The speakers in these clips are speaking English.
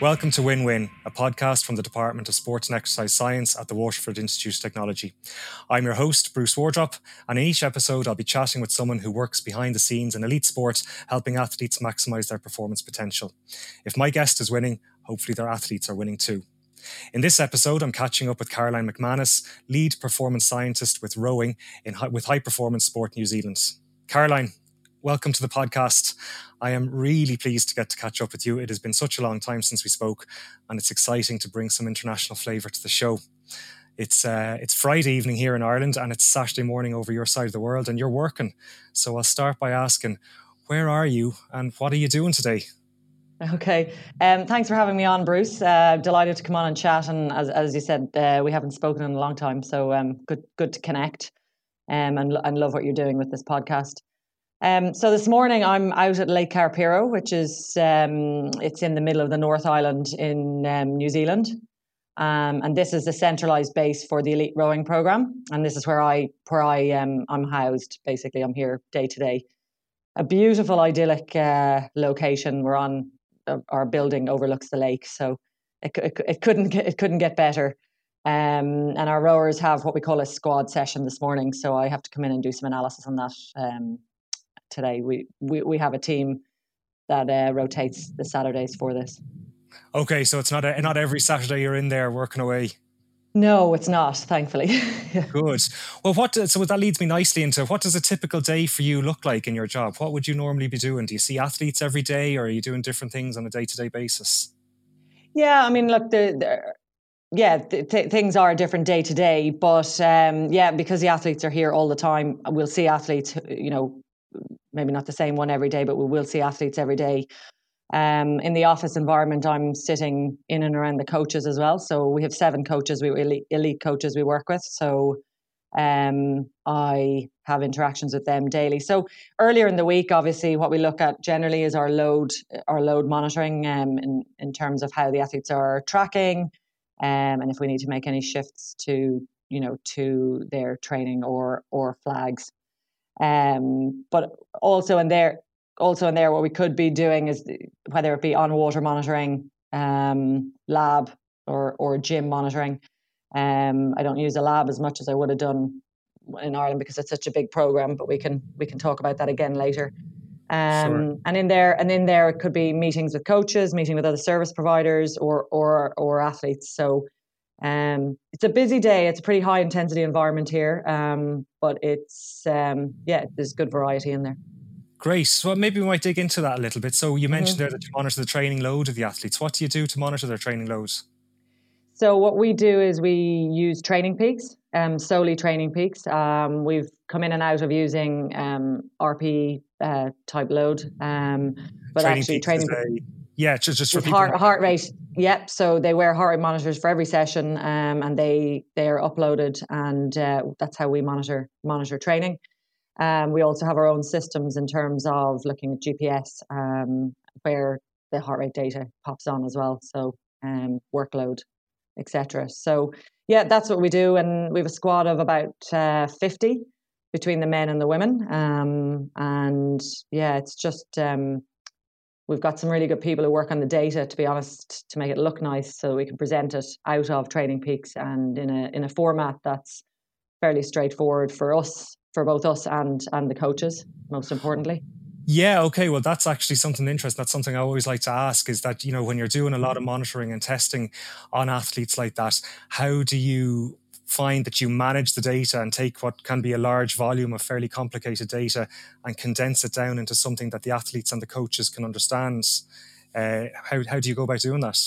Welcome to Win Win, a podcast from the Department of Sports and Exercise Science at the Waterford Institute of Technology. I'm your host, Bruce Wardrop, and in each episode, I'll be chatting with someone who works behind the scenes in elite sport, helping athletes maximize their performance potential. If my guest is winning, hopefully their athletes are winning too. In this episode, I'm catching up with Caroline McManus, lead performance scientist with rowing in, with High Performance Sport New Zealand. Caroline, welcome to the podcast. I am really pleased to get to catch up with you. It has been such a long time since we spoke, and it's exciting to bring some international flavour to the show. It's uh, it's Friday evening here in Ireland, and it's Saturday morning over your side of the world, and you're working. So I'll start by asking, where are you, and what are you doing today? Okay. Um, thanks for having me on, Bruce. Uh, delighted to come on and chat. And as, as you said, uh, we haven't spoken in a long time, so um, good good to connect. Um, and and love what you're doing with this podcast. Um, so this morning I'm out at Lake Karapiro, which is um, it's in the middle of the North Island in um, New Zealand, um, and this is the centralized base for the elite rowing program. And this is where I where I um, I'm housed. Basically, I'm here day to day. A beautiful, idyllic uh, location. We're on uh, our building overlooks the lake, so it, it, it couldn't get, it couldn't get better. Um, and our rowers have what we call a squad session this morning, so I have to come in and do some analysis on that um, today. We we we have a team that uh, rotates the Saturdays for this. Okay, so it's not a, not every Saturday you're in there working away. No, it's not. Thankfully. Good. Well, what so that leads me nicely into what does a typical day for you look like in your job? What would you normally be doing? Do you see athletes every day, or are you doing different things on a day to day basis? Yeah, I mean, look, the, the yeah, th- th- things are different day to day, but um, yeah, because the athletes are here all the time, we'll see athletes, you know, maybe not the same one every day, but we will see athletes every day. Um, in the office environment, I'm sitting in and around the coaches as well. So we have seven coaches, we elite, elite coaches we work with. So um, I have interactions with them daily. So earlier in the week, obviously, what we look at generally is our load, our load monitoring, um, in in terms of how the athletes are tracking, um, and if we need to make any shifts to you know to their training or or flags. Um, but also in there, also in there, what we could be doing is whether it be on water monitoring, um, lab or or gym monitoring. Um, I don't use a lab as much as I would have done in Ireland because it's such a big program. But we can we can talk about that again later. Um, sure. And in there, and in there, it could be meetings with coaches, meeting with other service providers, or or or athletes. So um, it's a busy day. It's a pretty high intensity environment here, um, but it's um, yeah, there's good variety in there. Great. So maybe we might dig into that a little bit. So you mentioned mm-hmm. there that you monitor the training load of the athletes. What do you do to monitor their training loads? So what we do is we use Training Peaks, um, solely Training Peaks. Um, we've come in and out of using um, RP uh, type load, um, but training actually training. Yeah, just just for heart, heart rate. Yep. So they wear heart rate monitors for every session, um, and they they are uploaded, and uh, that's how we monitor monitor training. Um, we also have our own systems in terms of looking at GPS, um, where the heart rate data pops on as well. So um, workload, etc. So yeah, that's what we do, and we have a squad of about uh, fifty between the men and the women, um, and yeah, it's just um, We've got some really good people who work on the data, to be honest, to make it look nice, so we can present it out of Training Peaks and in a in a format that's fairly straightforward for us, for both us and and the coaches, most importantly. Yeah, okay. Well, that's actually something interesting. That's something I always like to ask is that, you know, when you're doing a lot of monitoring and testing on athletes like that, how do you find that you manage the data and take what can be a large volume of fairly complicated data and condense it down into something that the athletes and the coaches can understand. Uh, how, how do you go about doing that?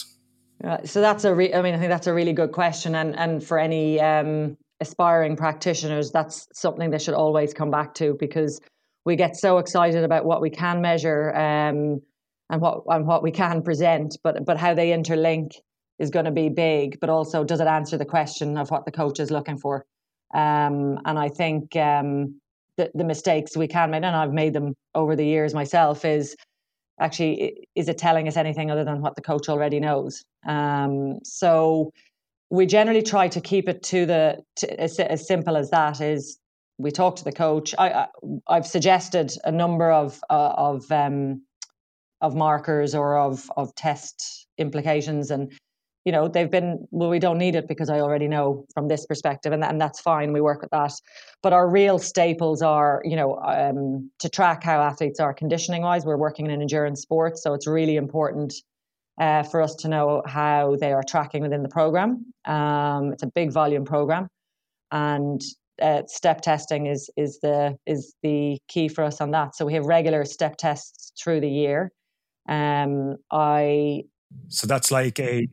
Uh, so that's a re- I mean I think that's a really good question and and for any um, aspiring practitioners that's something they should always come back to because we get so excited about what we can measure um, and what and what we can present but but how they interlink is going to be big, but also does it answer the question of what the coach is looking for? Um, and I think um, the, the mistakes we can make, and I've made them over the years myself, is actually is it telling us anything other than what the coach already knows? Um, so we generally try to keep it to the to, as, as, simple as that. Is we talk to the coach. I, I have suggested a number of uh, of um, of markers or of of test implications and you know they've been well we don't need it because i already know from this perspective and, and that's fine we work with that. But our real staples are you know um, to track how athletes are conditioning wise we're working in an endurance sports so it's really important uh, for us to know how they are tracking within the program. Um, it's a big volume program and uh, step testing is is the is the key for us on that. So we have regular step tests through the year. Um, i so that's like a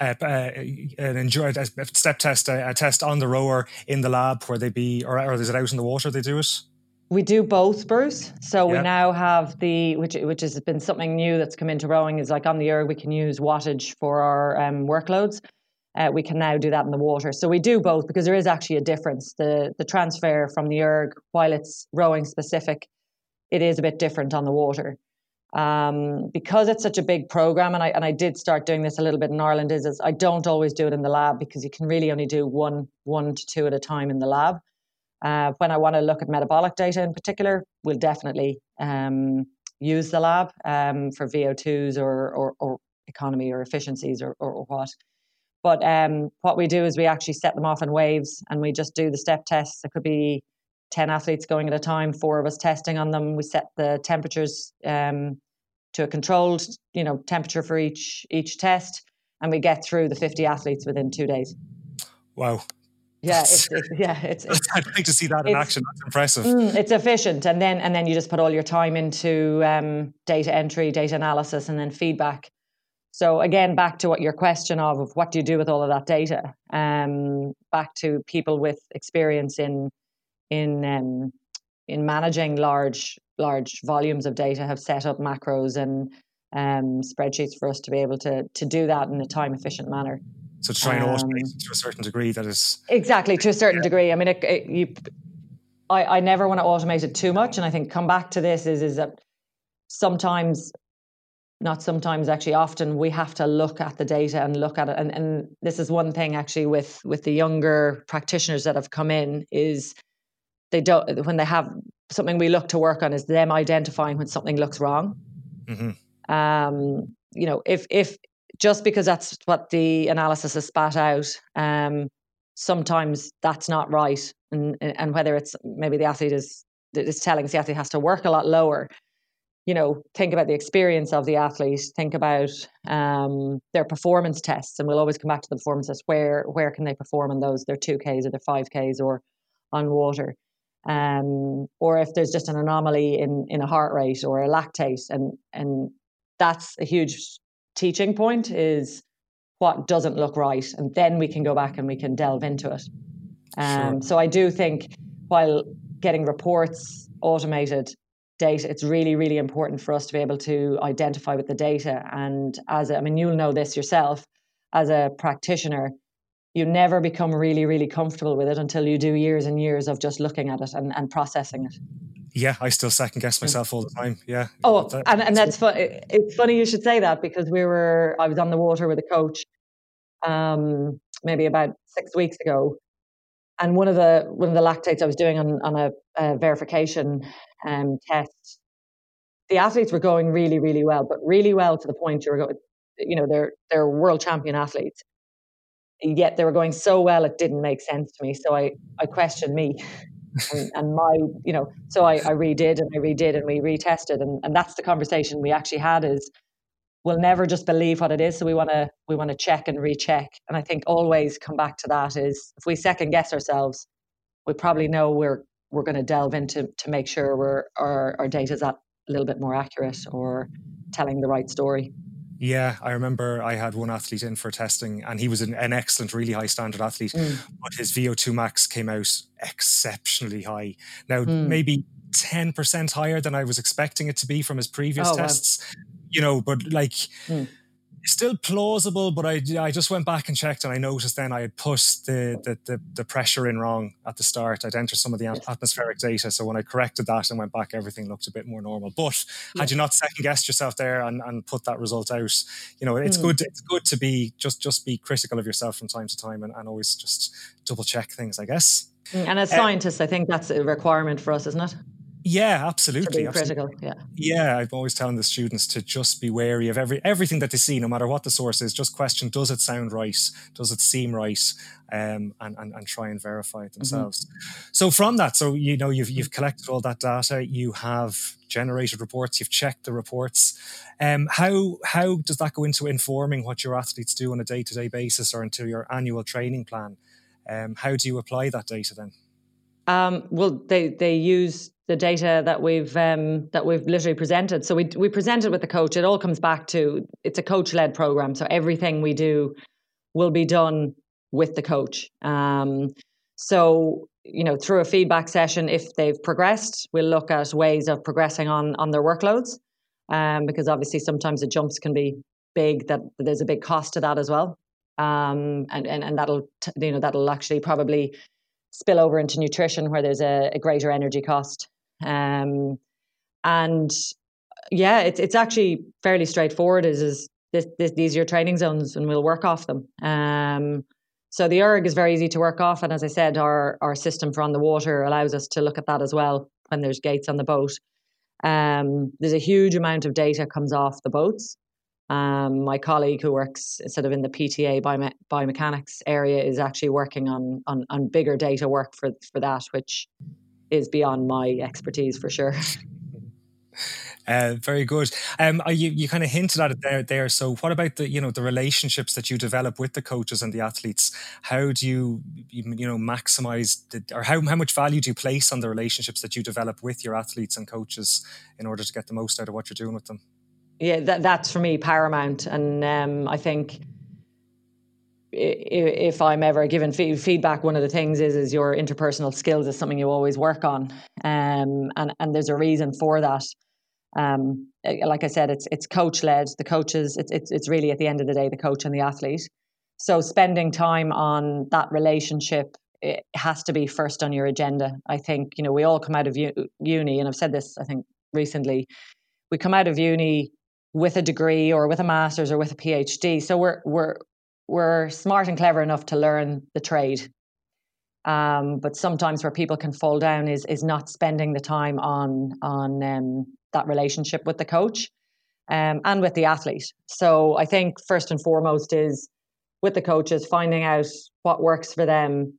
uh, uh, an enjoy a step test, a, a, test on the rower in the lab where they be, or, or is it out in the water they do it? We do both, Bruce. So yep. we now have the which which has been something new that's come into rowing is like on the erg we can use wattage for our um, workloads. Uh, we can now do that in the water. So we do both because there is actually a difference. The the transfer from the erg, while it's rowing specific, it is a bit different on the water um, because it's such a big program, and I and I did start doing this a little bit in Ireland. Is, is I don't always do it in the lab because you can really only do one one to two at a time in the lab. Uh, when I want to look at metabolic data in particular, we'll definitely um, use the lab um, for VO2s or, or, or economy or efficiencies or, or, or what. But um, what we do is we actually set them off in waves and we just do the step tests. It could be 10 athletes going at a time, four of us testing on them. We set the temperatures um, to a controlled, you know, temperature for each each test, and we get through the 50 athletes within two days. Wow. Yeah, it's, it's, yeah, it's, it's, I'd like to see that in action. That's impressive. Mm, it's efficient, and then and then you just put all your time into um, data entry, data analysis, and then feedback. So again, back to what your question of, of what do you do with all of that data? Um, back to people with experience in in um, in managing large large volumes of data have set up macros and um, spreadsheets for us to be able to to do that in a time efficient manner. So to try and automate um, to a certain degree, that is exactly to a certain yeah. degree. I mean, it, it, you, I, I never want to automate it too much, and I think come back to this is is that sometimes not sometimes actually often we have to look at the data and look at it and, and this is one thing actually with with the younger practitioners that have come in is they don't when they have something we look to work on is them identifying when something looks wrong. Mm-hmm. Um, you know, if if just because that's what the analysis has spat out, um, sometimes that's not right, and and whether it's maybe the athlete is is telling us the athlete has to work a lot lower. You know, think about the experience of the athlete. Think about um, their performance tests, and we'll always come back to the performance tests. Where where can they perform on those? Their two Ks or their five Ks or on water um, or if there's just an anomaly in in a heart rate or a lactate, and and that's a huge teaching point is what doesn't look right, and then we can go back and we can delve into it. Um, sure. So I do think while getting reports automated data, it's really really important for us to be able to identify with the data. And as a, I mean, you'll know this yourself as a practitioner you never become really, really comfortable with it until you do years and years of just looking at it and, and processing it. Yeah, I still second guess myself all the time. Yeah. Oh, that, and, and that's funny. It's funny you should say that because we were, I was on the water with a coach um, maybe about six weeks ago. And one of the one of the lactates I was doing on, on a, a verification um, test, the athletes were going really, really well, but really well to the point you were going, you know, they're they're world champion athletes yet they were going so well it didn't make sense to me. So i i questioned me and, and, my you know so I, I redid and i redid and we retested. And, and that's the conversation we actually had is we'll never just believe what it is so we want to we want to check and recheck. And i think always come back to that is if we second guess ourselves we probably know we're we're going to delve into to make sure we're our, our data is a little bit more accurate or telling the right story yeah, I remember I had one athlete in for testing, and he was an, an excellent, really high standard athlete, mm. but his VO2 max came out exceptionally high. Now, mm. maybe 10% higher than I was expecting it to be from his previous oh, tests, wow. you know, but like. Mm still plausible, but I, I just went back and checked, and I noticed then I had pushed the, the, the, the pressure in wrong at the start. I'd entered some of the atmospheric data, so when I corrected that and went back, everything looked a bit more normal. But yeah. had you not second guessed yourself there and, and put that result out, you know, it's mm. good. It's good to be just just be critical of yourself from time to time, and, and always just double check things. I guess. Mm, and as uh, scientists, I think that's a requirement for us, isn't it? Yeah, absolutely. critical. Yeah. Yeah, I'm always telling the students to just be wary of every everything that they see, no matter what the source is. Just question: Does it sound right? Does it seem right? Um, and, and and try and verify it mm-hmm. themselves. Mm-hmm. So from that, so you know you've you've collected all that data, you have generated reports, you've checked the reports. Um, how how does that go into informing what your athletes do on a day to day basis or into your annual training plan? Um, how do you apply that data then? Um, well, they they use the data that we've um, that we've literally presented. So we we present it with the coach. It all comes back to it's a coach led program. So everything we do will be done with the coach. Um, so you know through a feedback session, if they've progressed, we'll look at ways of progressing on on their workloads. Um, because obviously sometimes the jumps can be big. That there's a big cost to that as well. Um, and, and and that'll you know that'll actually probably spill over into nutrition where there's a, a greater energy cost. Um, and yeah, it's it's actually fairly straightforward. Is is this, this, these are your training zones, and we'll work off them. Um, so the erg is very easy to work off, and as I said, our our system for on the water allows us to look at that as well when there's gates on the boat. Um, there's a huge amount of data comes off the boats. Um, my colleague who works sort of in the PTA biome- biomechanics area is actually working on, on on bigger data work for for that, which is beyond my expertise for sure. Uh, very good. Um, you you kind of hinted at it there. There. So, what about the you know the relationships that you develop with the coaches and the athletes? How do you you know maximize the, or how how much value do you place on the relationships that you develop with your athletes and coaches in order to get the most out of what you're doing with them? Yeah, that, that's for me paramount, and um, I think if I'm ever given feedback, one of the things is is your interpersonal skills is something you always work on, um, and and there's a reason for that. Um, like I said, it's it's coach led. The coaches, it's, it's it's really at the end of the day the coach and the athlete. So spending time on that relationship it has to be first on your agenda. I think you know we all come out of uni, and I've said this I think recently. We come out of uni with a degree or with a master's or with a PhD. So we're we're we're smart and clever enough to learn the trade. Um, but sometimes where people can fall down is is not spending the time on on um, that relationship with the coach um, and with the athlete. So I think first and foremost is with the coaches finding out what works for them,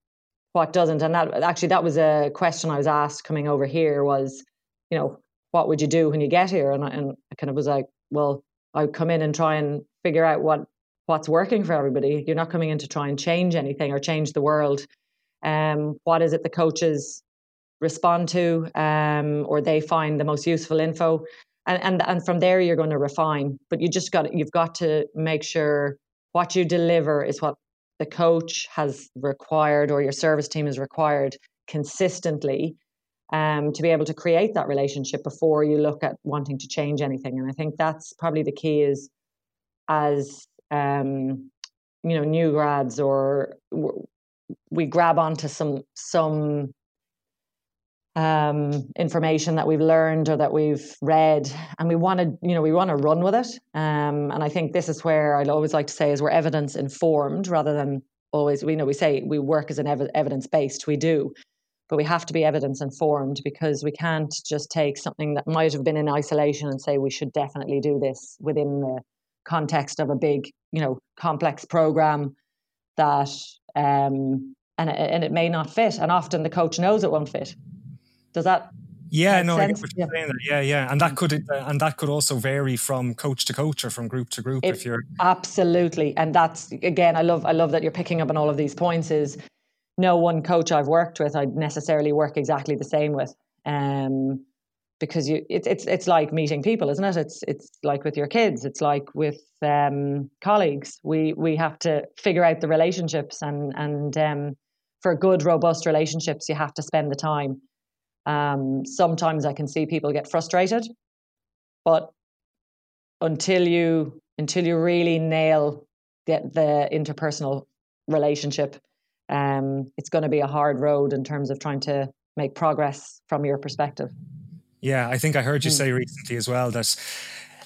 what doesn't. And that actually that was a question I was asked coming over here was, you know, what would you do when you get here? And I, and I kind of was like, well, I would come in and try and figure out what what's working for everybody. You're not coming in to try and change anything or change the world. Um, what is it the coaches respond to um, or they find the most useful info? And, and and from there you're going to refine. But you just got you've got to make sure what you deliver is what the coach has required or your service team has required consistently um, to be able to create that relationship before you look at wanting to change anything. And I think that's probably the key is as um, you know new grads or we grab onto some some um, information that we've learned or that we've read, and we want to, you know, we want to run with it. Um, and I think this is where I'd always like to say is we're evidence informed rather than always. We you know we say we work as an ev- evidence based. We do, but we have to be evidence informed because we can't just take something that might have been in isolation and say we should definitely do this within the context of a big, you know, complex program that um, and it, and it may not fit, and often the coach knows it won't fit. Does that? Yeah, no, I get what you're yeah. saying. There. Yeah, yeah, and that could uh, and that could also vary from coach to coach or from group to group. It, if you're absolutely, and that's again, I love I love that you're picking up on all of these points. Is no one coach I've worked with I'd necessarily work exactly the same with. Um, because you it's it's it's like meeting people, isn't it? It's it's like with your kids. It's like with um, colleagues. We we have to figure out the relationships, and and um, for good, robust relationships, you have to spend the time. Um, sometimes I can see people get frustrated, but until you until you really nail the, the interpersonal relationship, um, it's going to be a hard road in terms of trying to make progress from your perspective. Yeah, I think I heard you mm. say recently as well that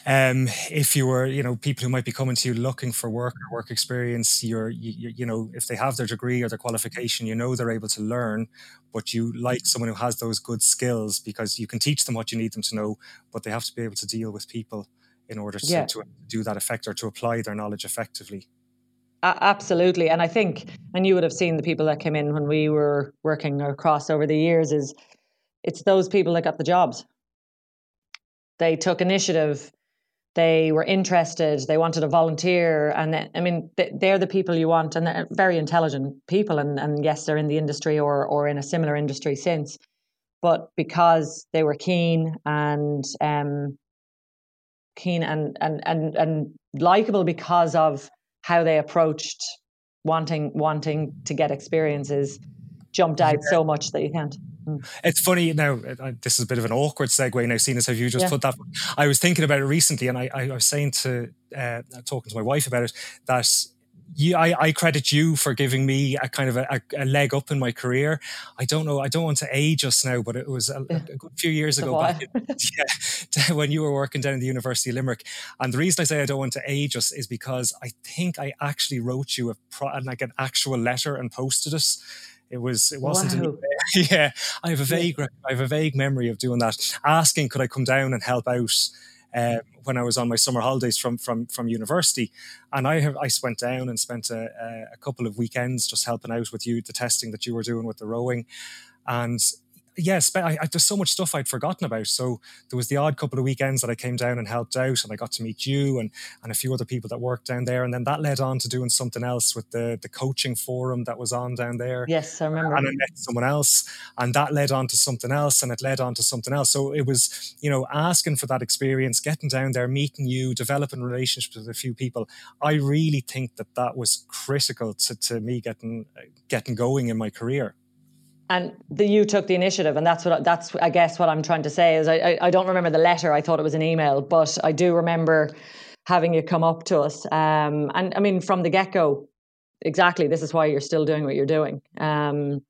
um, if you were, you know, people who might be coming to you looking for work or work experience, you're, you, you know, if they have their degree or their qualification, you know they're able to learn, but you like someone who has those good skills because you can teach them what you need them to know, but they have to be able to deal with people in order to, yeah. to do that effect or to apply their knowledge effectively. absolutely, and I think, and you would have seen the people that came in when we were working across over the years. Is it's those people that got the jobs. They took initiative. They were interested. They wanted to volunteer. And i mean they're the people you want and they're very intelligent people and, and yes they're in the industry or or in a similar industry since. But because they were keen and um, keen and and and and likable because of how they approached wanting wanting to get experiences jumped out so much that you can't. It's funny now. This is a bit of an awkward segue now, seeing as how you just yeah. put that. I was thinking about it recently, and I, I was saying to uh, talking to my wife about it that you, I, I, credit you for giving me a kind of a, a, leg up in my career. I don't know, I don't want to age us now, but it was a, a good few years ago back, yeah, when you were working down at the University of Limerick. And the reason I say I don't want to age us is because I think I actually wrote you a pro, like an actual letter and posted it it was it wasn't wow. an, yeah. I have a vague I have a vague memory of doing that. Asking could I come down and help out uh, when I was on my summer holidays from from from university, and I have I went down and spent a, a couple of weekends just helping out with you the testing that you were doing with the rowing, and yes, I, I, there's so much stuff I'd forgotten about. So there was the odd couple of weekends that I came down and helped out, and I got to meet you and and a few other people that worked down there. And then that led on to doing something else with the the coaching forum that was on down there. Yes, I remember. And I met someone else, and that led on to something else, and it led on to something else. So it was you know asking for that experience, getting down there, meeting you, developing relationships with a few people. I really think that that was critical to to me getting getting going in my career and the you took the initiative and that's what that's i guess what i'm trying to say is I, I, I don't remember the letter. I thought it was an email but i do remember having you come up to us. Um, and i mean from the get-go exactly this is why you're still doing what you're doing. Um,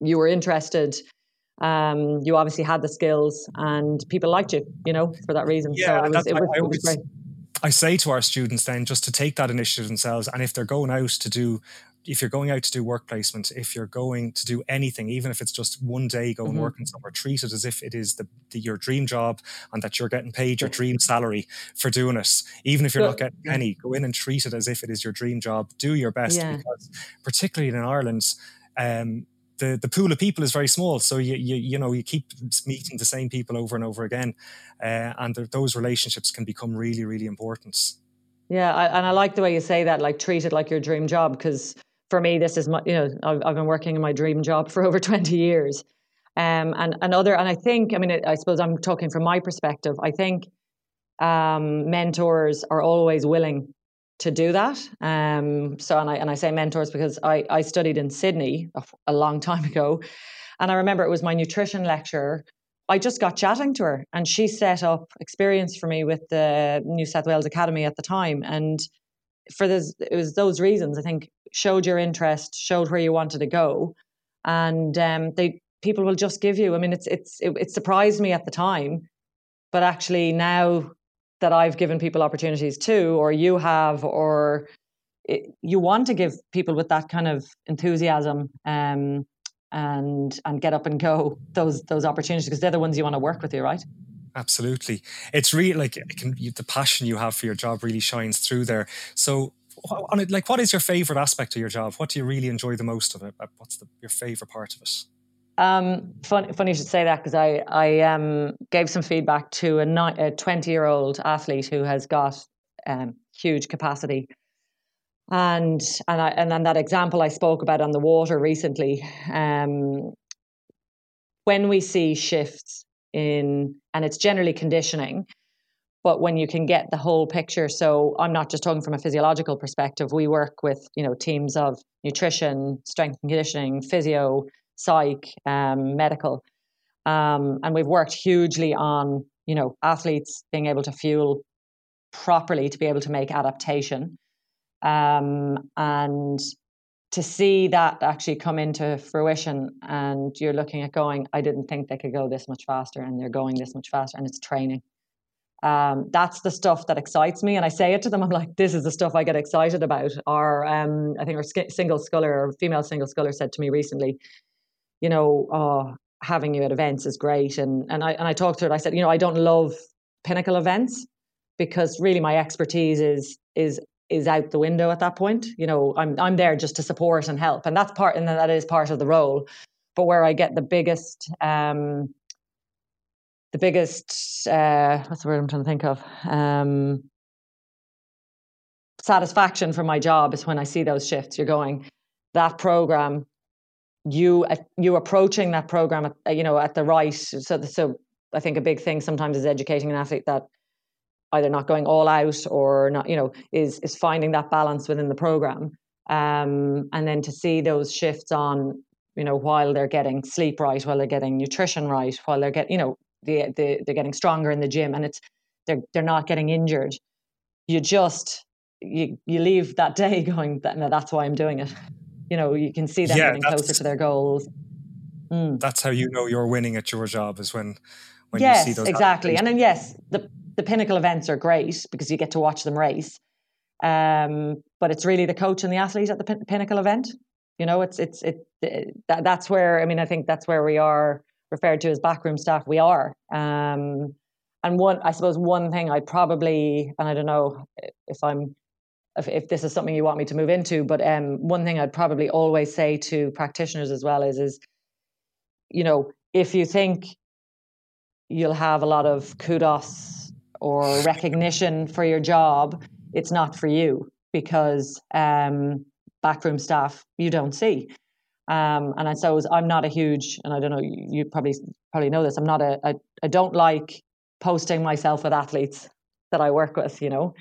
you were interested. Um, you obviously had the skills and people liked you you know for that reason. Yeah, so it was, it was, it was great. I say to our students then just to take that initiative themselves, and if they're going out to do if you're going out to do work placement, if you're going to do anything, even if it's just one day go and mm-hmm. work and somewhere, treat it as if it is the, the, your dream job and that you're getting paid your dream salary for doing it. Even if you're not getting any, go in and treat it as if it is your dream job. Do your best yeah. because, particularly in Ireland, um, the, the pool of people is very small, so you you you know you keep meeting the same people over and over again, uh, and those relationships can become really really important. Yeah, I, and I like the way you say that, like treat it like your dream job, because for me, this is my, you know, I've, I've been working in my dream job for over 20 years. Um, and another, and I think, I mean, I suppose I'm talking from my perspective. I think um, mentors are always willing to do that. Um, so, and I and I say mentors because I I studied in Sydney a, a long time ago, and I remember it was my nutrition lecturer. I just got chatting to her, and she set up experience for me with the New South Wales Academy at the time, and for this, it was those reasons. I think showed your interest, showed where you wanted to go, and um, they people will just give you. I mean, it's it's it, it surprised me at the time, but actually now that I've given people opportunities too, or you have, or it, you want to give people with that kind of enthusiasm um, and and get up and go those those opportunities because they're the ones you want to work with you, right? Absolutely, it's really like it can, the passion you have for your job really shines through there. So on it, like what is your favorite aspect of your job? What do you really enjoy the most of it? What's the, your favorite part of it? Um, funny, funny you should say that because I I um, gave some feedback to a, 20 year old athlete who has got um, huge capacity, and and I, and then that example I spoke about on the water recently. Um, when we see shifts in, and it's generally conditioning, but when you can get the whole picture so i'm not just talking from a physiological perspective we work with you know teams of nutrition strength and conditioning physio psych um, medical um, and we've worked hugely on you know athletes being able to fuel properly to be able to make adaptation um, and to see that actually come into fruition and you're looking at going i didn't think they could go this much faster and they're going this much faster and it's training Um, that's the stuff that excites me, and I say it to them. I'm like, "This is the stuff I get excited about." Or um, I think our single sculler or female single sculler said to me recently, "You know, oh, having you at events is great," and and I and I talked to her. I said, "You know, I don't love pinnacle events because really my expertise is is is out the window at that point. You know, I'm I'm there just to support and help, and that's part and that is part of the role. But where I get the biggest um, the biggest uh, what's the word I'm trying to think of um, satisfaction from my job is when I see those shifts. You're going that program, you uh, you approaching that program, at, uh, you know, at the right. So so I think a big thing sometimes is educating an athlete that either not going all out or not, you know, is is finding that balance within the program. Um, and then to see those shifts on, you know, while they're getting sleep right, while they're getting nutrition right, while they're getting, you know, the, the, they're getting stronger in the gym and it's they're they're not getting injured. You just you you leave that day going that no, that's why I'm doing it. You know, you can see them yeah, getting closer to their goals. Mm. That's how you know you're winning at your job is when when yes, you see those exactly. And then yes, the the pinnacle events are great because you get to watch them race. Um, but it's really the coach and the athlete at the pin- pinnacle event. You know, it's it's it, it that, that's where I mean I think that's where we are referred to as backroom staff. We are. Um, and one, I suppose, one thing I'd probably, and I don't know if I'm, if, if this is something you want me to move into, but um, one thing I'd probably always say to practitioners as well is, is, you know, if you think you'll have a lot of kudos or recognition for your job, it's not for you because um, backroom staff you don't see. Um, and I suppose I'm not a huge, and I don't know, you probably probably know this. I'm not a, a I don't like posting myself with athletes that I work with, you know,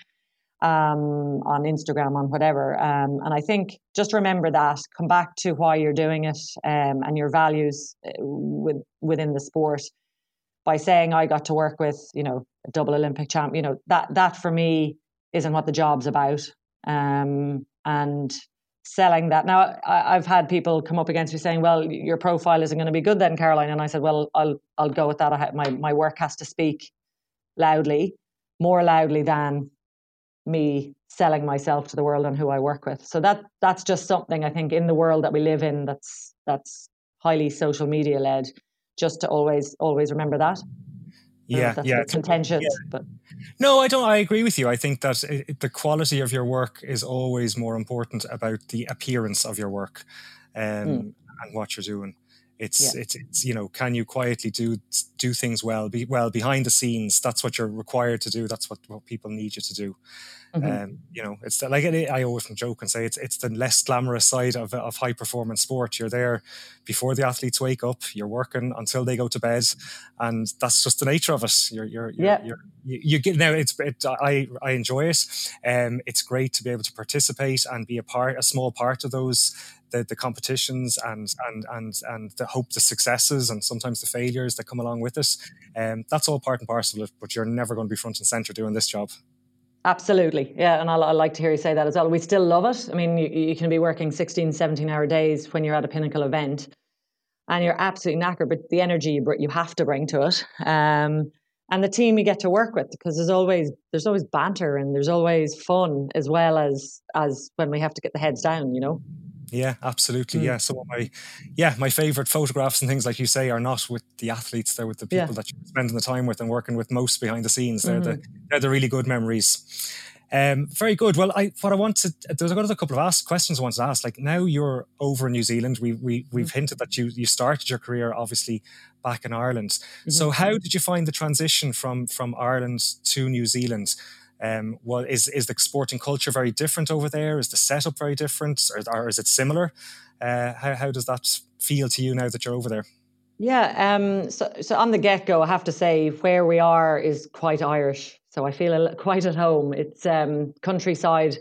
um, on Instagram, on whatever. Um, and I think just remember that, come back to why you're doing it um, and your values uh, with, within the sport by saying I got to work with, you know, double Olympic champ, you know, that that for me isn't what the job's about. Um, and selling that. Now, I, have had people come up against me saying, "Well, your profile isn't going to be good then, Caroline." And I said, "Well, I'll I'll go with that. I, my my work has to speak loudly, more loudly than me selling myself to the world and who I work with. So that that's just something I think in the world that we live in that's that's highly social media led just to always always remember that. Yeah, that's yeah, contentious, yeah. but no, I don't. I agree with you. I think that it, the quality of your work is always more important about the appearance of your work, um, mm. and what you're doing. It's, yeah. it's it's you know can you quietly do do things well be well behind the scenes that's what you're required to do that's what, what people need you to do mm-hmm. um, you know it's the, like I often joke and say it's it's the less glamorous side of, of high performance sport you're there before the athletes wake up you're working until they go to bed and that's just the nature of us. you're you're, you're yeah. You're, you, you get now it's it, I I enjoy it um it's great to be able to participate and be a part a small part of those the, the competitions and and and and the hope the successes and sometimes the failures that come along with it. Um, that's all part and parcel of it, but you're never going to be front and center doing this job. Absolutely. Yeah. And I, like to hear you say that as well. We still love it. I mean, you, you can be working 16, 17 hour days when you're at a pinnacle event and you're absolutely knackered, but the energy you, you have to bring to it. Um, and the team you get to work with because there's always there's always banter and there's always fun as well as as when we have to get the heads down you know yeah, absolutely. Mm. Yeah. Some of my, yeah, my favorite photographs and things, like you say, are not with the athletes. They're with the people yeah. that you're spending the time with and working with most behind the scenes. They're mm-hmm. the they're the really good memories. Um, very good. Well, I what I wanted there's got a couple of ask, questions I wanted to ask. Like now you're over in New Zealand. We we we've mm-hmm. hinted that you you started your career obviously back in Ireland. Mm-hmm. So how did you find the transition from from Ireland to New Zealand? Um, well, is is the sporting culture very different over there? Is the setup very different, or, or is it similar? Uh, how how does that feel to you now that you're over there? Yeah, um, so so on the get go, I have to say where we are is quite Irish. So I feel quite at home. It's um, countryside.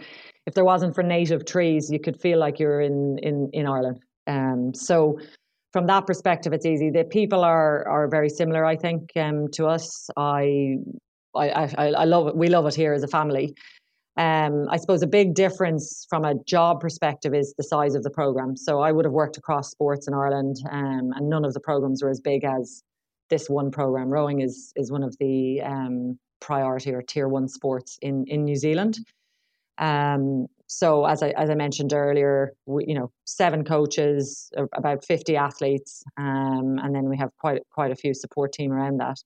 If there wasn't for native trees, you could feel like you're in in in Ireland. Um, so from that perspective, it's easy. The people are are very similar, I think, um, to us. I I, I, I love it. We love it here as a family. Um, I suppose a big difference from a job perspective is the size of the program. So I would have worked across sports in Ireland, um, and none of the programs were as big as this one program. Rowing is is one of the um, priority or tier one sports in in New Zealand. Um, so as I as I mentioned earlier, we, you know, seven coaches, about fifty athletes, um, and then we have quite quite a few support team around that.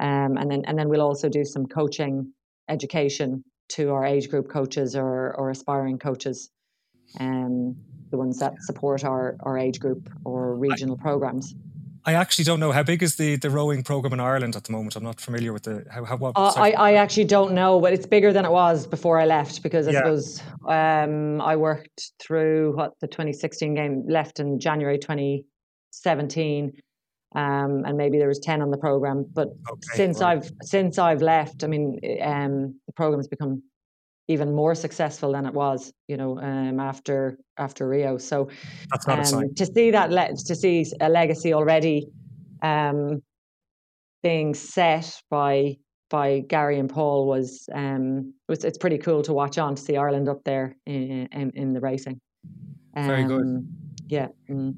Um, and then and then we'll also do some coaching education to our age group coaches or or aspiring coaches, um, the ones that support our our age group or regional programs. I actually don't know how big is the the rowing program in Ireland at the moment. I'm not familiar with the how, how what. Uh, I I actually don't know, but it's bigger than it was before I left because I yeah. suppose um, I worked through what the 2016 game left in January 2017. Um, and maybe there was 10 on the program but okay, since right. i've since i've left i mean um, the program's become even more successful than it was, you know, um, after after Rio. So that's not um, a sign. To see that, le- to see a legacy already um, being set by by Gary and Paul was um, was it's pretty cool to watch on to see Ireland up there in in, in the racing. Very good. Yeah. Mm.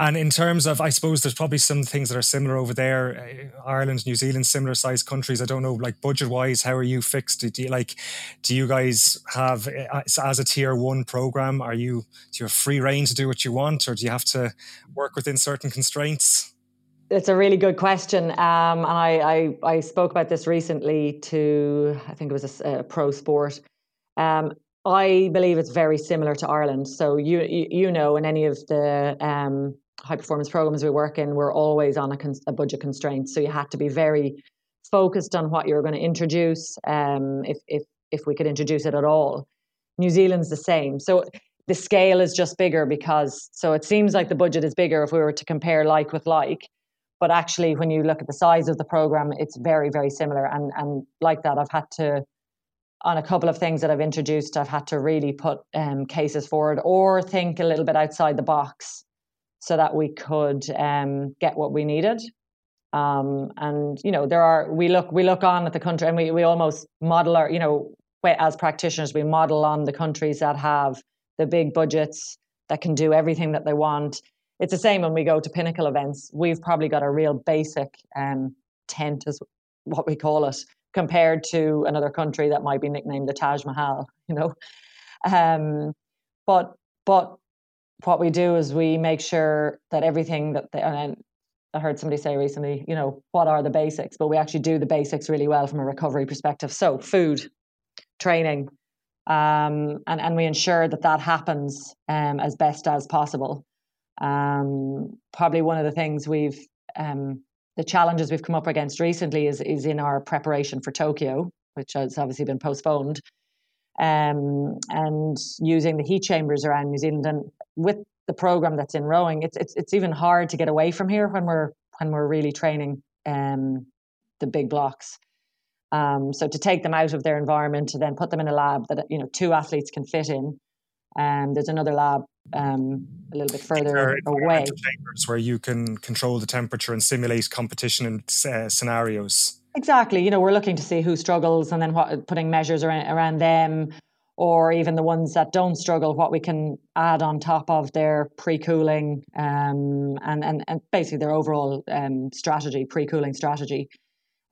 And in terms of, I suppose there's probably some things that are similar over there. Uh, Ireland, New Zealand, similar sized countries. I don't know, like budget wise, how are you fixed? Do you like, do you guys have uh, as a tier one program? Are you do you have free reign to do what you want, or do you have to work within certain constraints? It's a really good question, um, and I, I, I spoke about this recently to I think it was a, a pro sport. Um, I believe it's very similar to Ireland. So you you, know, in any of the um, high performance programs we work in, we're always on a, con- a, budget constraint. So you had to be very focused on what you're going to introduce, um, if if if we could introduce it at all. New Zealand's the same. So the scale is just bigger because so it seems like the budget is bigger if we were to compare like with like. But actually, when you look at the size of the program, it's very, very similar. And and like that, I've had to on a couple of things that I've introduced, I've had to really put um, cases forward or think a little bit outside the box so that we could um, get what we needed. Um, and you know, there are we look we look on at the country and we we almost model our you know as practitioners we model on the countries that have the big budgets that can do everything that they want. It's the same when we go to pinnacle events. We've probably got a real basic um, tent, is what we call it, compared to another country that might be nicknamed the Taj Mahal, you know. Um, but but what we do is we make sure that everything that they, and I heard somebody say recently, you know, what are the basics? But we actually do the basics really well from a recovery perspective. So food, training, um, and and we ensure that that happens um, as best as possible. Um, probably one of the things we've um, the challenges we've come up against recently is is in our preparation for Tokyo, which has obviously been postponed, um, and using the heat chambers around New Zealand. And with the program that's in rowing, it's it's it's even hard to get away from here when we're when we're really training um, the big blocks. Um, so to take them out of their environment to then put them in a lab that you know two athletes can fit in. Um, there's another lab um, a little bit further away. Chambers where you can control the temperature and simulate competition and uh, scenarios. Exactly. You know, we're looking to see who struggles and then what putting measures around, around them, or even the ones that don't struggle, what we can add on top of their pre-cooling um, and, and and basically their overall um, strategy, pre-cooling strategy.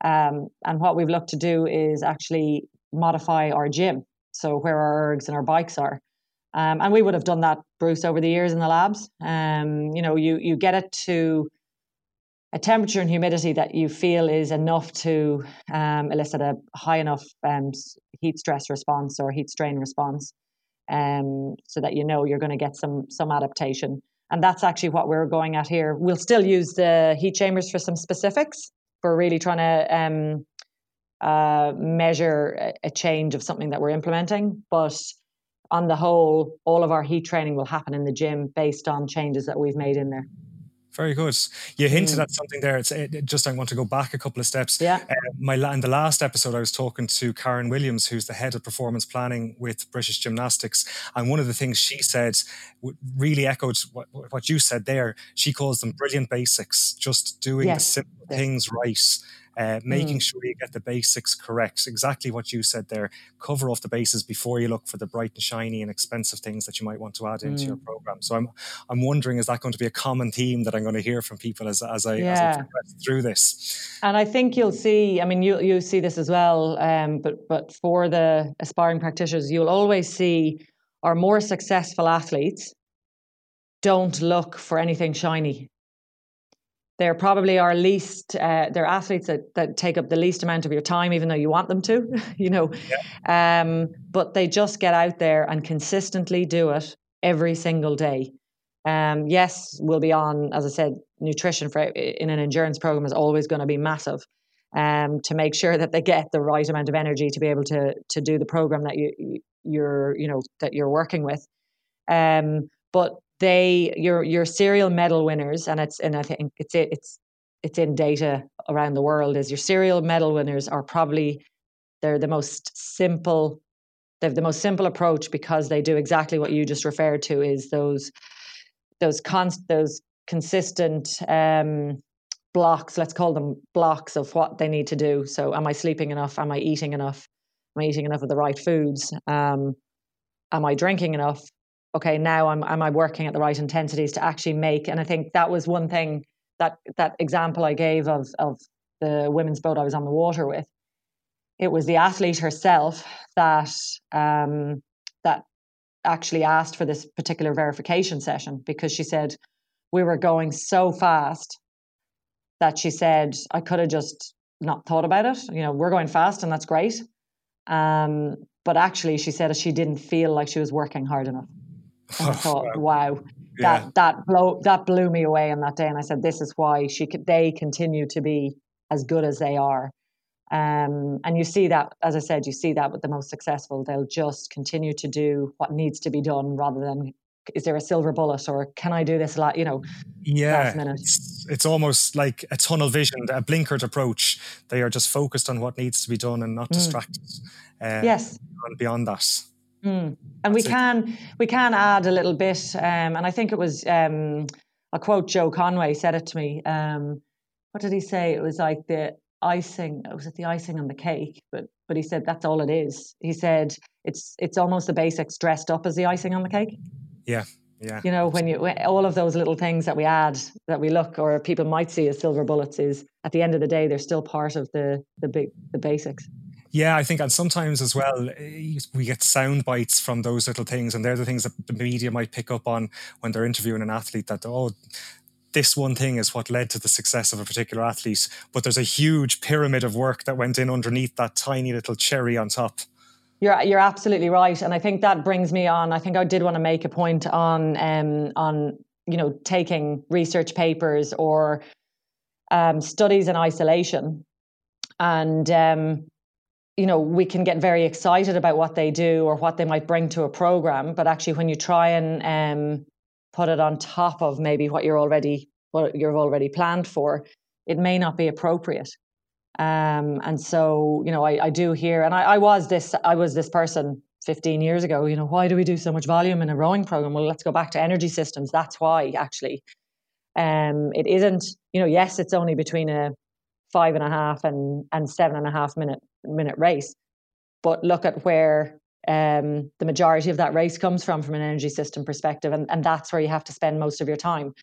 Um, and what we've looked to do is actually modify our gym, so where our ergs and our bikes are. Um, and we would have done that, Bruce, over the years in the labs. Um, you know, you you get it to a temperature and humidity that you feel is enough to um, elicit a high enough um, heat stress response or heat strain response, um, so that you know you're going to get some some adaptation. And that's actually what we're going at here. We'll still use the heat chambers for some specifics. We're really trying to um, uh, measure a change of something that we're implementing, but on the whole, all of our heat training will happen in the gym based on changes that we've made in there. Very good. You hinted mm. at something there. It's it, just I want to go back a couple of steps. Yeah. Uh, my in the last episode, I was talking to Karen Williams, who's the head of performance planning with British Gymnastics, and one of the things she said really echoed what, what you said there. She calls them brilliant basics, just doing yes. the simple things right uh, making mm. sure you get the basics correct. Exactly what you said there. Cover off the bases before you look for the bright and shiny and expensive things that you might want to add into mm. your program. So I'm I'm wondering, is that going to be a common theme that I'm going to hear from people as as I, yeah. as I progress through this? And I think you'll see. I mean, you you see this as well. Um, but but for the aspiring practitioners, you'll always see our more successful athletes don't look for anything shiny they're probably our least uh, they're athletes that, that take up the least amount of your time even though you want them to you know? Yeah. um, but they just get out there and consistently do it every single day. Um, yes we'll be on as i said nutrition for in an endurance program is always going to be massive um, to make sure that they get the right amount of energy to be able to to do the program that you you're you know that you're working with. Um, but they your your serial medal winners, and it's and I think it's it's it's in data around the world is your serial medal winners are probably they're the most simple they have the most simple approach because they do exactly what you just referred to is those those const those consistent um, blocks let's call them blocks of what they need to do. So am i sleeping enough? Am i eating enough? Am i eating enough of the right foods? Um, am i drinking enough okay, now I'm am I working at the right intensities to actually make? And I think that was one thing that that example I gave of of the women's boat I was on the water with. It was the athlete herself that um, that actually asked for this particular verification session because she said we were going so fast that she said I could have just not thought about it. You know, we're going fast and that's great. Um, but actually, she said she didn't feel like she was working hard enough. And I thought, wow, yeah. that that blow that blew me away on that day. And I said, this is why she could, they continue to be as good as they are. Um, and you see that, as I said, you see that with the most successful. They'll just continue to do what needs to be done rather than is there a silver bullet or can I do this? A lot, you know, yeah, it's, it's, almost like a tunnel vision, a blinkered approach. They are just focused on what needs to be done and not mm. distracted. Uh, yes, beyond that. Mm. And we can we can add a little bit, um, and I think it was um, a quote Joe Conway said it to me. Um, what did he say? It was like the icing. Was it the icing on the cake? But but he said that's all it is. He said it's it's almost the basics dressed up as the icing on the cake. Yeah. Yeah. You know, when you when all of those little things that we add that we look or people might see as silver bullets is at the end of the day they're still part of the the big the basics. Yeah, I think, and sometimes as well, eh, we get sound bites from those little things, and they're the things that the media might pick up on when they're interviewing an athlete. That oh, this one thing is what led to the success of a particular athlete, but there's a huge pyramid of work that went in underneath that tiny little cherry on top. You're you're absolutely right, and I think that brings me on. I think I did want to make a point on um, on you know taking research papers or um, studies in isolation, and um, you know we can get very excited about what they do or what they might bring to a program but actually when you try and um, put it on top of maybe what you're already what you've already planned for it may not be appropriate. Um, and so you know I, I do hear and I, I, was this i was this person 15 years ago you know why do we do so much volume in a rowing program? Well let's go back to energy systems. That's why actually. Um, it isn't you know yes it's only between a five and a half and and seven and a half minute minute race. But look at where um, the majority of that race comes from, from an energy system perspective, and, and that's where you have to spend most of your time.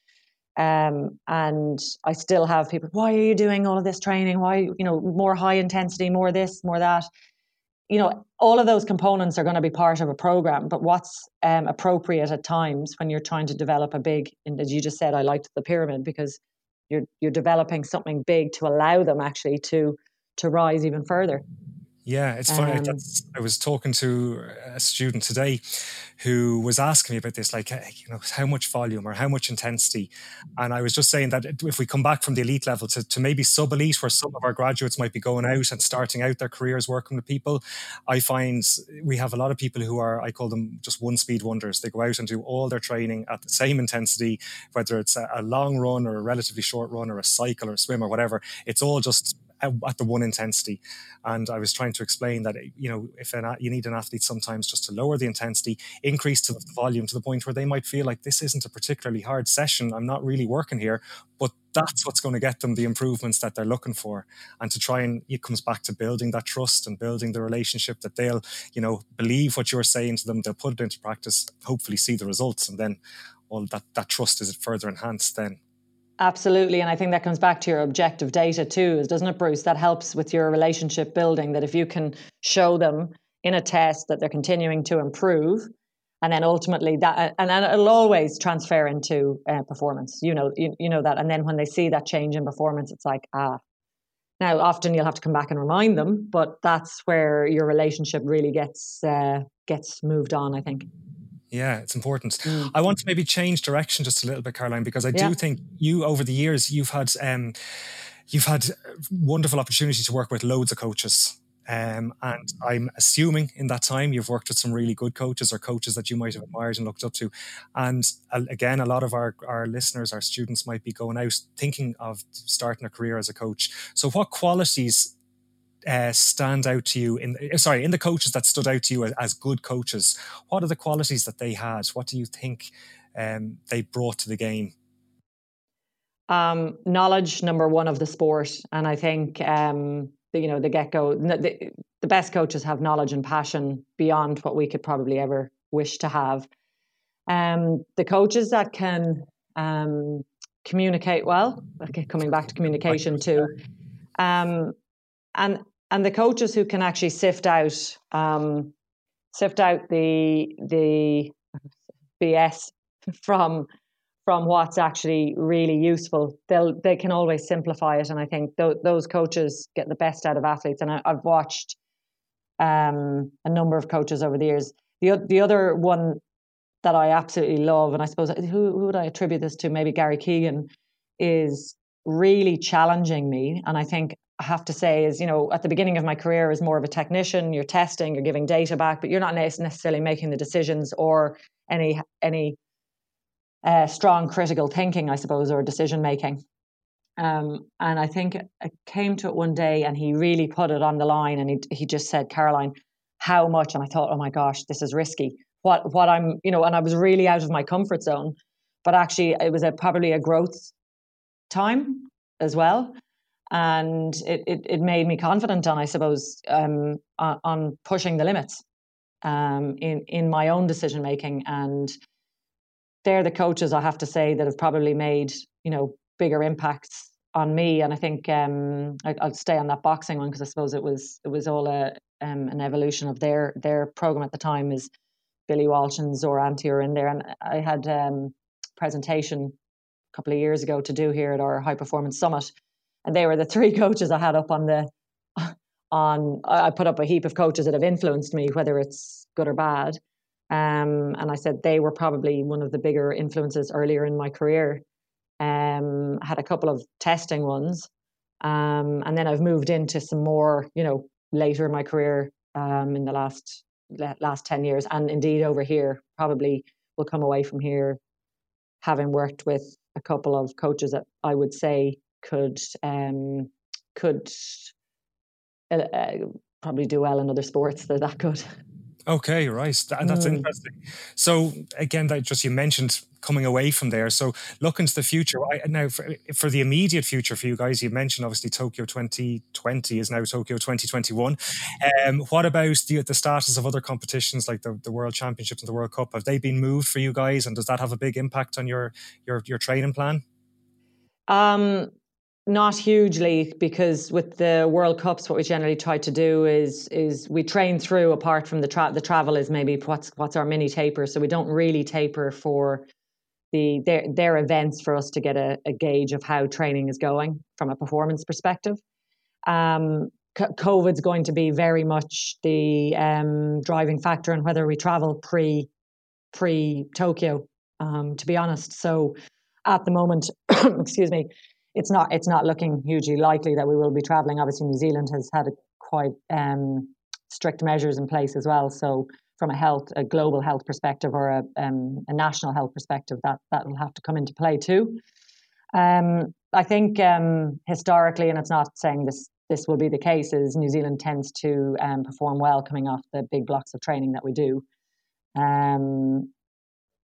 Um, and I still have people, why are you doing all of this training? Why, you know, more high intensity, more this, more that? You know, all of those components are going to be part of a program, but what's um, appropriate at times when you're trying to develop a big, and as you just said, I liked the pyramid because you're you're developing something big to allow them actually to to rise even further. Yeah, it's funny. Um, I was talking to a student today who was asking me about this, like, you know, how much volume or how much intensity. And I was just saying that if we come back from the elite level to, to maybe sub elite, where some of our graduates might be going out and starting out their careers working with people, I find we have a lot of people who are, I call them just one speed wonders. They go out and do all their training at the same intensity, whether it's a, a long run or a relatively short run or a cycle or a swim or whatever. It's all just at the one intensity. And I was trying to explain that you know if an, you need an athlete sometimes just to lower the intensity, increase the volume to the point where they might feel like this isn't a particularly hard session. I'm not really working here, but that's what's going to get them the improvements that they're looking for. And to try and it comes back to building that trust and building the relationship that they'll you know believe what you're saying to them, they'll put it into practice, hopefully see the results, and then all that that trust is further enhanced then Absolutely. And I think that comes back to your objective data too, doesn't it, Bruce? That helps with your relationship building. That if you can show them in a test that they're continuing to improve, and then ultimately that, and, and it'll always transfer into uh, performance. You know, you, you know that. And then when they see that change in performance, it's like, ah. Now, often you'll have to come back and remind them, but that's where your relationship really gets uh, gets moved on. I think. Yeah, it's important. Mm. I want to maybe change direction just a little bit, Caroline, because I do think you over the years you've had um, you've had wonderful opportunity to work with loads of coaches. Um, and I'm assuming in that time you've worked with some really good coaches or coaches that you might have admired and looked up to. And uh, again, a lot of our, our listeners, our students might be going out thinking of starting a career as a coach. So, what qualities uh, stand out to you in uh, sorry in the coaches that stood out to you as, as, good coaches what are the qualities that they had? What do you think um, they brought to the game? Um, knowledge number one of the sport. And i think um, the, you know the get-go the, the best coaches have knowledge and passion beyond what we could probably ever wish to have. Um, the coaches that can um, communicate well okay, coming back to communication too. Um, and and the coaches who can actually sift out um, sift out the the BS from from what's actually really useful. They'll they can always simplify it, and I think th- those coaches get the best out of athletes. And I, have watched um, a number of coaches over the years. The the other one that I absolutely love, and I suppose who who would I attribute this to? Maybe Gary Keegan is really challenging me, and I think I have to say is, you know, at the beginning of my career as more of a technician, you're testing, you're giving data back, but you're not necessarily making the decisions or any any uh, strong critical thinking, I suppose, or decision making. Um, and I think I came to it one day, and he really put it on the line, and he he just said, "Caroline, how much?" And I thought, "Oh my gosh, this is risky. What what I'm, you know," and I was really out of my comfort zone. But actually, it was a, probably a growth time as well and it, it, it made me confident on, I suppose, um, on, pushing the limits um, in in my own decision making. And they're the coaches I have to say that have probably made you know bigger impacts on me. And I think um, I, will stay on that boxing one because I suppose it was it was all a um, an evolution of their their program at the time. Is Billy Walsh and Zaur Antia are in there, and I had um, presentation a couple of years ago to do here at our high performance summit and they were the three coaches I had up on the on I put up a heap of coaches that have influenced me, whether it's good or bad. Um, and I said they were probably one of the bigger influences earlier in my career. Um, had a couple of testing ones, um, and then I've moved into some more, you know, later in my career um, in the last last ten years, and indeed over here, probably will come away from here having worked with a couple of coaches that I would say could um, could uh, uh, probably do well in other sports. They're that good. Okay, right. That, that's mm. interesting. So again, that just you mentioned coming away from there. So look into the future. I, now, for, for, the immediate future for you guys, you mentioned obviously Tokyo 2020 is now Tokyo 2021. Um, what about the, the status of other competitions like the, the World Championships and the World Cup? Have they been moved for you guys, and does that have a big impact on your your your training plan? Um, not hugely, because with the World Cups, what we generally try to do is is we train through. Apart from the tra- the travel is maybe what's what's our mini taper, so we don't really taper for the their their events for us to get a, a gauge of how training is going from a performance perspective. Um, COVID's going to be very much the um, driving factor in whether we travel pre pre Tokyo. Um, to be honest, so at the moment, excuse me, it's not it's not looking hugely likely that we will be traveling. Obviously, New Zealand has had quite um, strict measures in place as well. So, from a health, a global health perspective or a, um, a national health perspective, that that will have to come into play too. Um, I think um, historically, and it's not saying this this will be the case is New Zealand tends to um, perform well coming off the big blocks of training that we do. Um,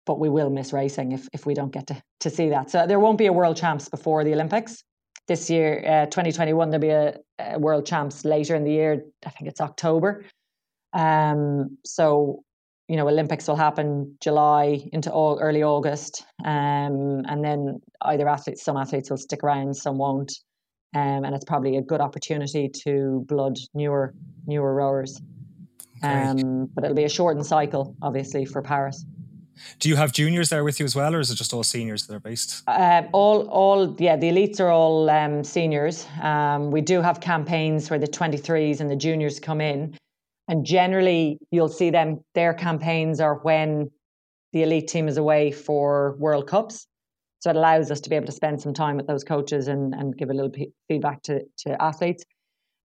but we will miss racing if, if we don't get to, to see that. So there won't be a world champs before the Olympics. This year, uh, 2021, there'll be a, a, world champs later in the year. I think it's October. Um, so, you know, Olympics will happen July into all, early August. Um, and then either athletes, some athletes will stick around, some won't. Um, and it's probably a good opportunity to blood newer newer rowers. Um, but it'll be a shortened cycle, obviously, for Paris. Do you have juniors there with you as well, or is it just all seniors that are based? Uh, all, all, yeah. The elites are all um, seniors. Um, we do have campaigns where the 23s and the juniors come in, and generally you'll see them. Their campaigns are when the elite team is away for World Cups, so it allows us to be able to spend some time with those coaches and, and give a little p- feedback to to athletes.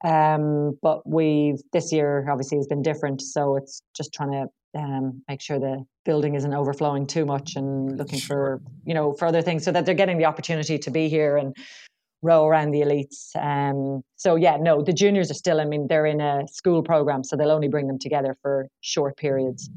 Um, but we've this year obviously has been different, so it's just trying to um, make sure the building isn't overflowing too much and looking for you know further things so that they're getting the opportunity to be here and row around the elites. Um, so yeah, no, the juniors are still. I mean, they're in a school program, so they'll only bring them together for short periods.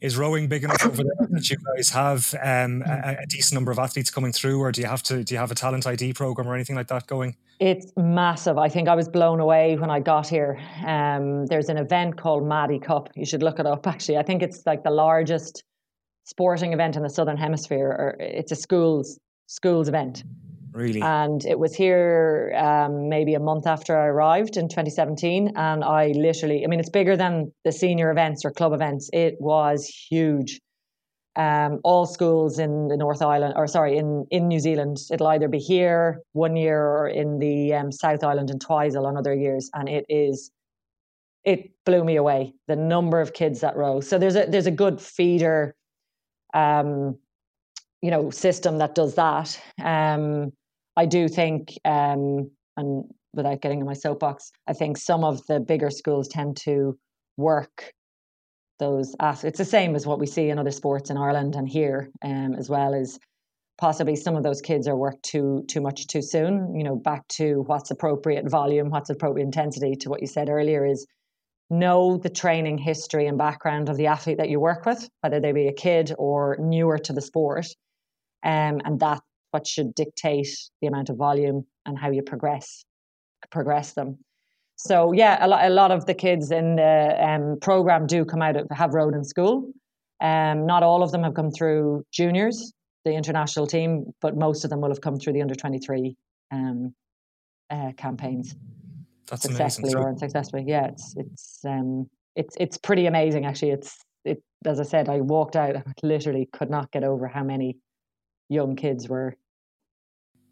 Is rowing big enough over there that you guys have um, a, a, decent number of athletes coming through, or do you have to? Do you have a talent ID program or anything like that going? It's massive. I think I was blown away when I got here. Um, there's an event called Maadi Cup. You should look it up. Actually, I think it's like the largest sporting event in the southern hemisphere. Or it's a schools schools event. Really? And it was here um, maybe a month after I arrived in 2017. And I literally, I mean, it's bigger than the senior events or club events. It was huge um, all schools in the North Island, or sorry, in, in New Zealand, it'll either be here one year or in the um, South Island in Twizel on other years, and it is, it blew me away the number of kids that row. So there's a there's a good feeder, um, you know, system that does that. Um, I do think, um, and without getting in my soapbox, I think some of the bigger schools tend to work those athletes. It's the same as what we see in other sports in Ireland and here um, as well as possibly some of those kids are worked too too much too soon. You know, back to what's appropriate volume, what's appropriate intensity. To what you said earlier is know the training history and background of the athlete that you work with, whether they be a kid or newer to the sport, um, and that's what should dictate the amount of volume and how you progress progress them. So yeah, a lot, a lot of the kids in the um, program do come out of have rowed in school. Um, not all of them have come through juniors, the international team, but most of them will have come through the under twenty three um, uh, campaigns. That's successfully amazing. or unsuccessfully. Yeah, it's it's um, it's it's pretty amazing actually. It's it as I said, I walked out, I literally could not get over how many young kids were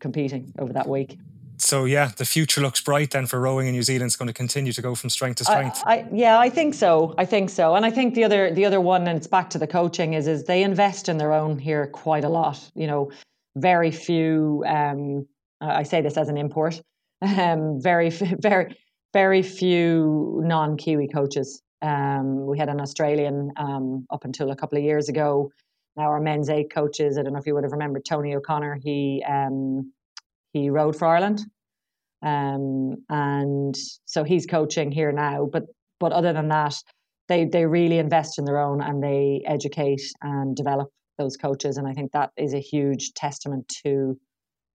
competing over that week so yeah, the future looks bright then for rowing in New Zealand. It's going to continue to go from strength to strength. I, I, yeah, I think so. I think so. And I think the other the other one, and it's back to the coaching, is is they invest in their own here quite a lot. You know, very few. Um, I say this as an import. Um, very very very few non Kiwi coaches. Um, we had an Australian um, up until a couple of years ago. Now our men's eight coaches. I don't know if you would have remembered Tony O'Connor. He um, he rowed for Ireland. Um, and so he's coaching here now. But but other than that, they they really invest in their own and they educate and develop those coaches. And I think that is a huge testament to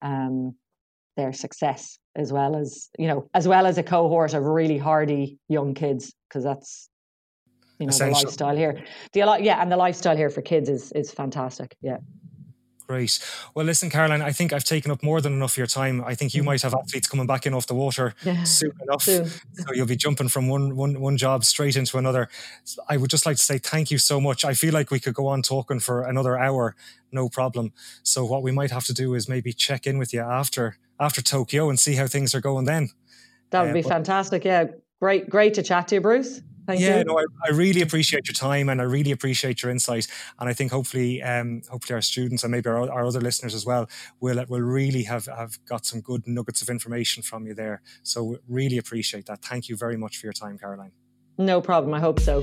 um, their success as well as you know as well as a cohort of really hardy young kids because that's you know Essential. the lifestyle here the yeah and the lifestyle here for kids is is fantastic yeah Great. Well, listen, Caroline, I think I've taken up more than enough of your time. I think you mm. might have athletes coming back in off the water yeah. soon enough. Soon. So you'll be jumping from one, one, one job straight into another. I would just like to say thank you so much. I feel like we could go on talking for another hour, no problem. So what we might have to do is maybe check in with you after after Tokyo and see how things are going then. That would uh, be fantastic. Yeah. Great, great to chat to you, Bruce. Thank yeah, you. no, I, I, really appreciate your time and I really appreciate your insight. And I think hopefully, um, hopefully our students and maybe our, our other listeners as well will will really have have got some good nuggets of information from you there. So really appreciate that. Thank you very much for your time, Caroline. No problem. I hope so.